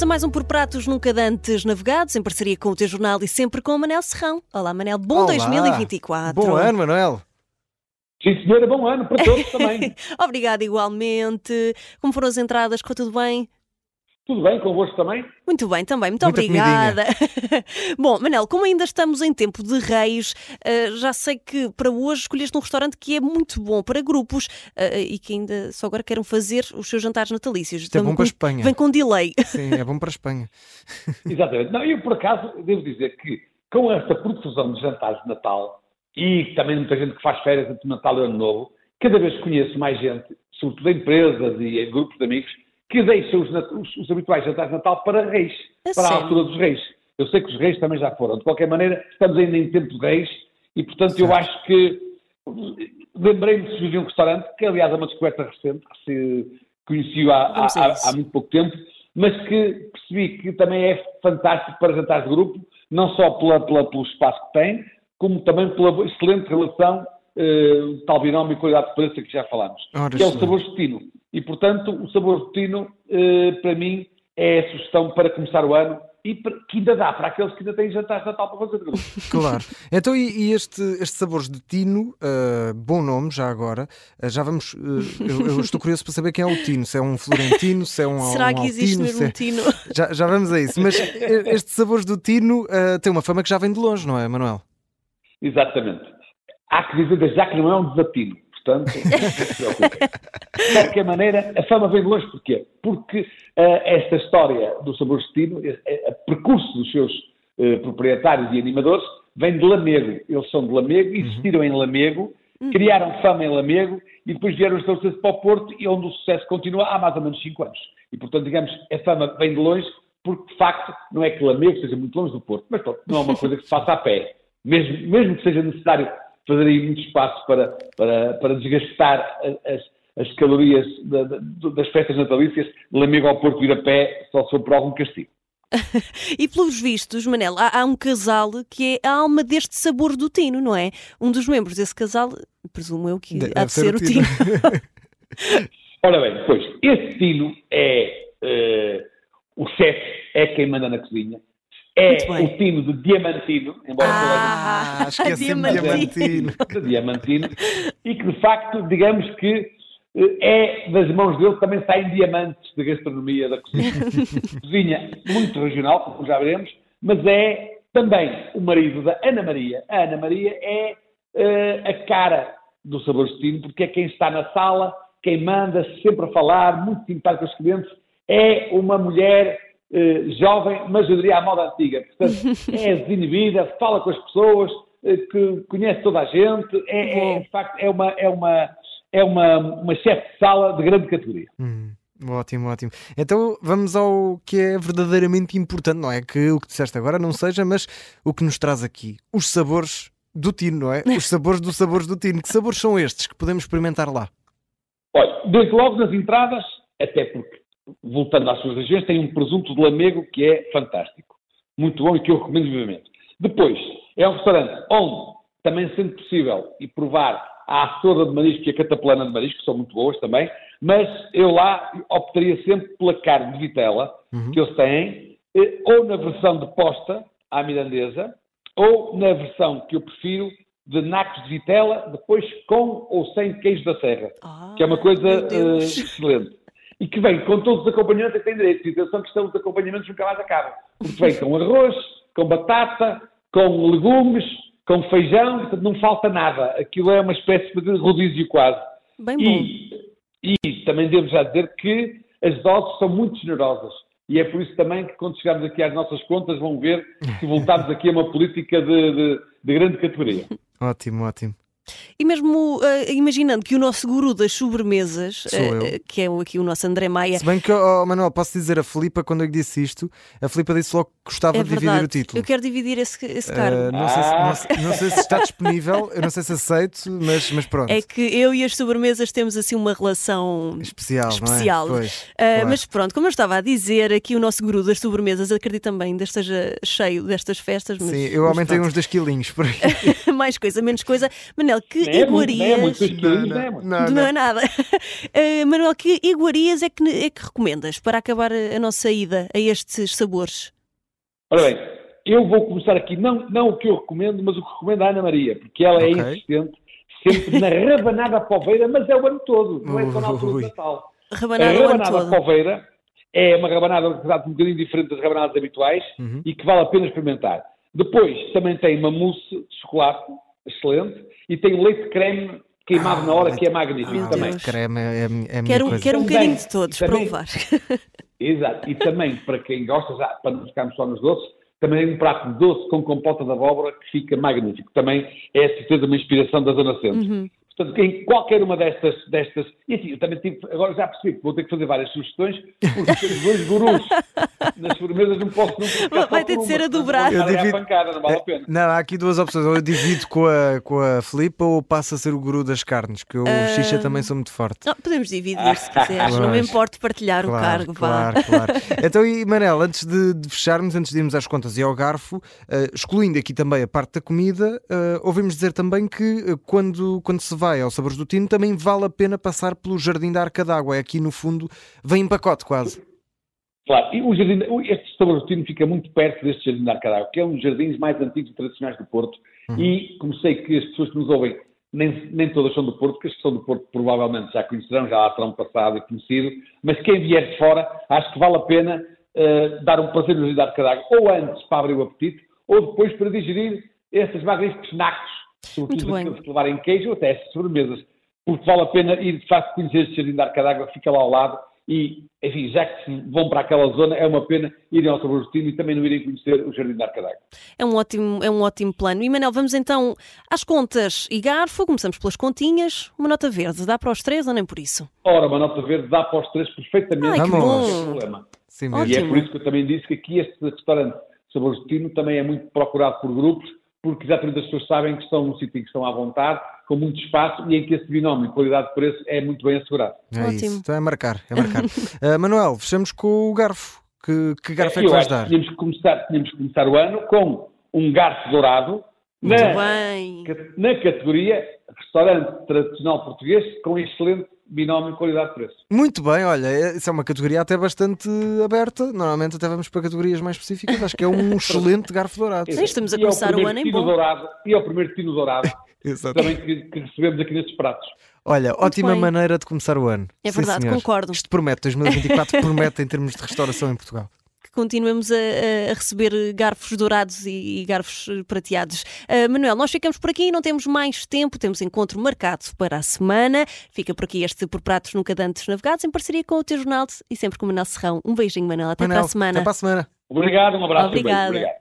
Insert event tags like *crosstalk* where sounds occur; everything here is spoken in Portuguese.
Vamos a mais um Por Pratos Nunca Dantes Navegados, em parceria com o teu jornal e sempre com o Manel Serrão. Olá, Manel. Bom Olá. 2024. Bom ano, Manuel. Sim, senhora, bom ano para todos *laughs* também. Obrigada igualmente. Como foram as entradas? Ficou tudo bem? Tudo bem convosco também? Muito bem, também. Muito Muita obrigada. *laughs* Bom, Manel, como ainda estamos em tempo de reis, eh, já sei que para hoje escolheste um restaurante que é muito bom para grupos eh, e que ainda só agora queiram fazer os seus jantares natalícios. Isto é Vem bom para a com- Espanha. Vem com delay. Sim, é bom para a Espanha. *laughs* Exatamente. Não, eu, por acaso, devo dizer que com esta profusão de jantares de Natal e também muita gente que faz férias entre Natal e Ano Novo, cada vez conheço mais gente, sobretudo em empresas e em grupos de amigos, que deixam os, os- os habituais jantares de Natal para reis, para a altura dos reis. Eu sei que os reis também já foram. De qualquer maneira, estamos ainda em tempo de reis e, portanto, eu Certo. acho que lembrei-me de surgir um restaurante, que aliás é uma descoberta recente, que se conheci há, há- há muito pouco tempo, mas que percebi que também é fantástico para jantares de grupo, não só pela, pela- pelo espaço que tem, como também pela excelente relação, eh, tal binómio qualidade-preço que já falámos, Ora, que é o sabor Tino. E, portanto, o sabor Tino, eh, para mim, é a sugestão para começar o ano e para- que ainda dá para aqueles que ainda têm jantares de Natal para fazer de grupo. *laughs* Claro. Então, e, e este, estes sabores de Tino, ah, bom nome já agora, ah, já vamos. ah, eu, eu estou curioso para saber quem é o Tino, se é um Florentino, se é um Será um que existe Altino, mesmo se é- um tino? *laughs* Já, já vamos a isso. Mas estes sabores do Tino têm uma fama que já vem de longe, não é, Manuel? Exatamente. Há que dizer desde já que não é um desafio. Portanto, não se. *laughs* De qualquer maneira, a fama vem de longe. Porquê? Porque ah, esta história do sabor destino, o percurso dos seus eh, proprietários e animadores, vem de Lamego. Eles são de Lamego, existiram em Lamego, criaram fama em Lamego e depois vieram estabelecer-se para o Porto e onde o sucesso continua há mais ou menos 5 anos. E, portanto, digamos, a fama vem de longe porque, de facto, não é que Lamego seja muito longe do Porto, mas pronto, não é uma coisa que se faça a pé. Mesmo, mesmo que seja necessário fazer aí muito espaço para, para, para desgastar as, as calorias da- da- das festas natalícias, Lamego ao Porto ir a pé só se for por algum castigo. *laughs* E pelos vistos, Manel, há, há um casal que é a alma deste sabor do Tino, não é? Um dos membros desse casal, presumo eu que Deve há de ser o Tino. *laughs* Ora bem, pois, esse tino é eh, o chefe, é quem manda na cozinha, é o tino de diamantino, embora toda a gente Ah, *laughs* de diamantino. diamantino. de Diamantino, e que de facto, digamos que eh, é das mãos dele que também saem diamantes da gastronomia da cozinha. *laughs* cozinha muito regional, como já veremos, mas é também o marido da Ana Maria. A Ana Maria é eh, a cara do Sabor Destino, porque é quem está na sala, quem manda sempre a falar, muito simpática aos clientes, é uma mulher eh, jovem, mas eu diria à moda antiga. Portanto, *laughs* é desinibida, fala com as pessoas, eh, que conhece toda a gente, é, é, de facto, é uma, é uma, é uma, uma chefe de sala de grande categoria. Hum, ótimo, ótimo. Então vamos ao que é verdadeiramente importante, não é? Que o que disseste agora não seja, mas o que nos traz aqui: os sabores do Tino, não é? *laughs* Os sabores dos sabores do Tino. Que sabores são estes que podemos experimentar lá? Olha, desde logo nas entradas, até porque, voltando às suas regiões, tem um presunto de lamego que é fantástico. Muito bom e que eu recomendo vivamente. Depois, é um restaurante onde, também sendo possível, e provar a açorda de marisco e a catapulana de marisco, que são muito boas também, mas eu lá optaria sempre pela carne de vitela, que eles têm, eh, ou na versão de posta, à mirandesa, ou na versão que eu prefiro, de nacos de vitela, depois com ou sem queijo da serra Ah, que é uma coisa meu Deus. eh, excelente. E que vem com todos os acompanhamentos que tem direito. E atenção que estão os acompanhamentos nunca mais acabam. Porque vem com arroz, com batata, com legumes, com feijão, portanto não falta nada. Aquilo é uma espécie de rodízio quase. Bem bom. E, e também devo já dizer que as doses são muito generosas. E é por isso também que quando chegarmos aqui às nossas contas vão ver que voltámos aqui a uma política de, de- de grande categoria. *laughs* Ótimo, ótimo. E mesmo eh, imaginando que o nosso guru das sobremesas, eu. que é aqui o nosso André Maia, Se bem que, oh, Manuel, posso dizer a Filipa, quando eu lhe disse isto, a Filipa disse logo que gostava é de dividir o título. Eu quero dividir esse, esse Uh, cargo. não, sei se, Ah. não não sei se está *laughs* disponível, eu não sei se aceito, mas, mas pronto. É que eu e as sobremesas temos assim uma relação Especial, especial. não é? Pois, Ah, claro. Mas pronto, como eu estava a dizer, aqui o nosso guru das sobremesas, acredito também ainda esteja cheio destas festas. Mas, Sim, eu aumentei uns 2 quilinhos por aí. *laughs* mais coisa, menos coisa. Manel, Manuel, que é muito, nem é iguarias. muito, não é muito. não, Não é nada. *laughs* Eh, Manuel, que iguarias é que, é que recomendas para acabar a a nossa ida a estes sabores? Ora bem, eu vou começar aqui, não, não o que eu recomendo, mas o que recomendo à Ana Maria, porque ela Ok. é insistente, sempre na *laughs* rabanada poveira, mas é o ano todo, não é só na altura do Natal. Rabanada a rabanada poveira é uma rabanada verdade, um bocadinho diferente das rabanadas habituais Uhum. e que vale a pena experimentar. Depois também tem uma mousse de chocolate, excelente, e tem um leite de creme queimado na hora, que é magnífico Meu também. Deus. Creme é, é, é Quero, coisa. quero um bocadinho de todos para também. provar. *laughs* Exato. E também, para quem gosta, já, para não ficarmos só nos doces, também tem um prato de doce com compota de abóbora que fica magnífico. Também é, certeza, uma inspiração da Zona Centro. Uhum. Portanto, em qualquer uma destas, destas. E assim, eu também tive. Agora já percebi que vou ter que fazer várias sugestões, porque tenho dois *laughs* gurus nas sobremesas, não posso nunca ficar Vai ter de ser a dobrar. Eu largar a divido- pancada, não vale a pena. Não, há aqui duas opções. Ou eu divido com a, com a Filipa ou passo a ser o guru das carnes, que eu Ah. xixa também sou muito forte. Não, podemos dividir se quiseres, não me importo partilhar o cargo. vá. claro, claro. Então, e Manel, antes de, de fecharmos, antes de irmos às contas e ao garfo, eh, excluindo aqui também a parte da comida, eh, ouvimos dizer também que eh, quando, quando se vai aos Sabores do Tino, também vale a pena passar pelo Jardim da Arca d'Água. É aqui no fundo, vem em pacote quase. Claro, e o jardim, este Saborotino fica muito perto deste Jardim de Arcadão, que é um dos jardins mais antigos e tradicionais do Porto. E como sei que as pessoas que nos ouvem, nem, nem todas são do Porto, que as que são do Porto provavelmente já conhecerão, já lá terão passado e conhecido, mas quem vier de fora, acho que vale a pena eh, dar um passeio no Jardim de Arcadão, ou antes para abrir o apetite, ou depois para digerir esses magníficos nacos, sobretudo Muito bem. aqueles que levarem queijo ou até essas sobremesas, porque vale a pena ir de facto conhecer este Jardim de Arcadão, que fica lá ao lado, e, enfim, já que se vão para aquela zona, é uma pena irem ao Saborotino e também não irem conhecer o Jardim de Arcadão. É um ótimo, é um ótimo plano. E Manel, vamos então às contas e garfo. Começamos pelas continhas. Uma nota verde, dá para os três ou nem por isso? Ora, uma nota verde dá para os três perfeitamente. Ai, que não bom. tem problema. Sim. E é por isso que eu também disse que aqui este restaurante Sabor Destino também é muito procurado por grupos, porque exatamente as pessoas sabem que estão num sítio em que estão à vontade, com muito espaço e em que esse binómio qualidade-preço é muito bem assegurado. É Ótimo. isso. Então é marcar, é marcar. *laughs* Eh, Manuel, fechamos com o garfo. Que, que garfo é que Eu vais dar? que Tínhamos que, começar, tínhamos que começar o ano com um garfo dourado na, bem. na categoria restaurante tradicional português com excelente binómio qualidade-preço. Muito bem, olha, é- isso é uma categoria até bastante aberta. Normalmente até vamos para categorias mais específicas. Acho que é um *laughs* excelente garfo dourado. Sim, estamos a E é o começar o ano em bom. Dourado, e é o primeiro tino dourado *laughs* também que, que recebemos aqui nestes pratos. Olha, ótima bem. maneira de começar o ano. É Sim, verdade, senhor. concordo. Isto promete, 2024 promete em termos de restauração em Portugal. Continuemos a, a receber garfos dourados e, e garfos prateados. Ah, Manuel, nós ficamos por aqui, não temos mais tempo, temos encontro marcado para a semana. Fica por aqui este Por Pratos Nunca Dantes Navegados, em parceria com o teu jornal e sempre com o Manuel Serrão. Um beijinho, Manuel. Até Manuel, para a semana. Até para a semana. Obrigado, um abraço. um beijo. Obrigada. Obrigado.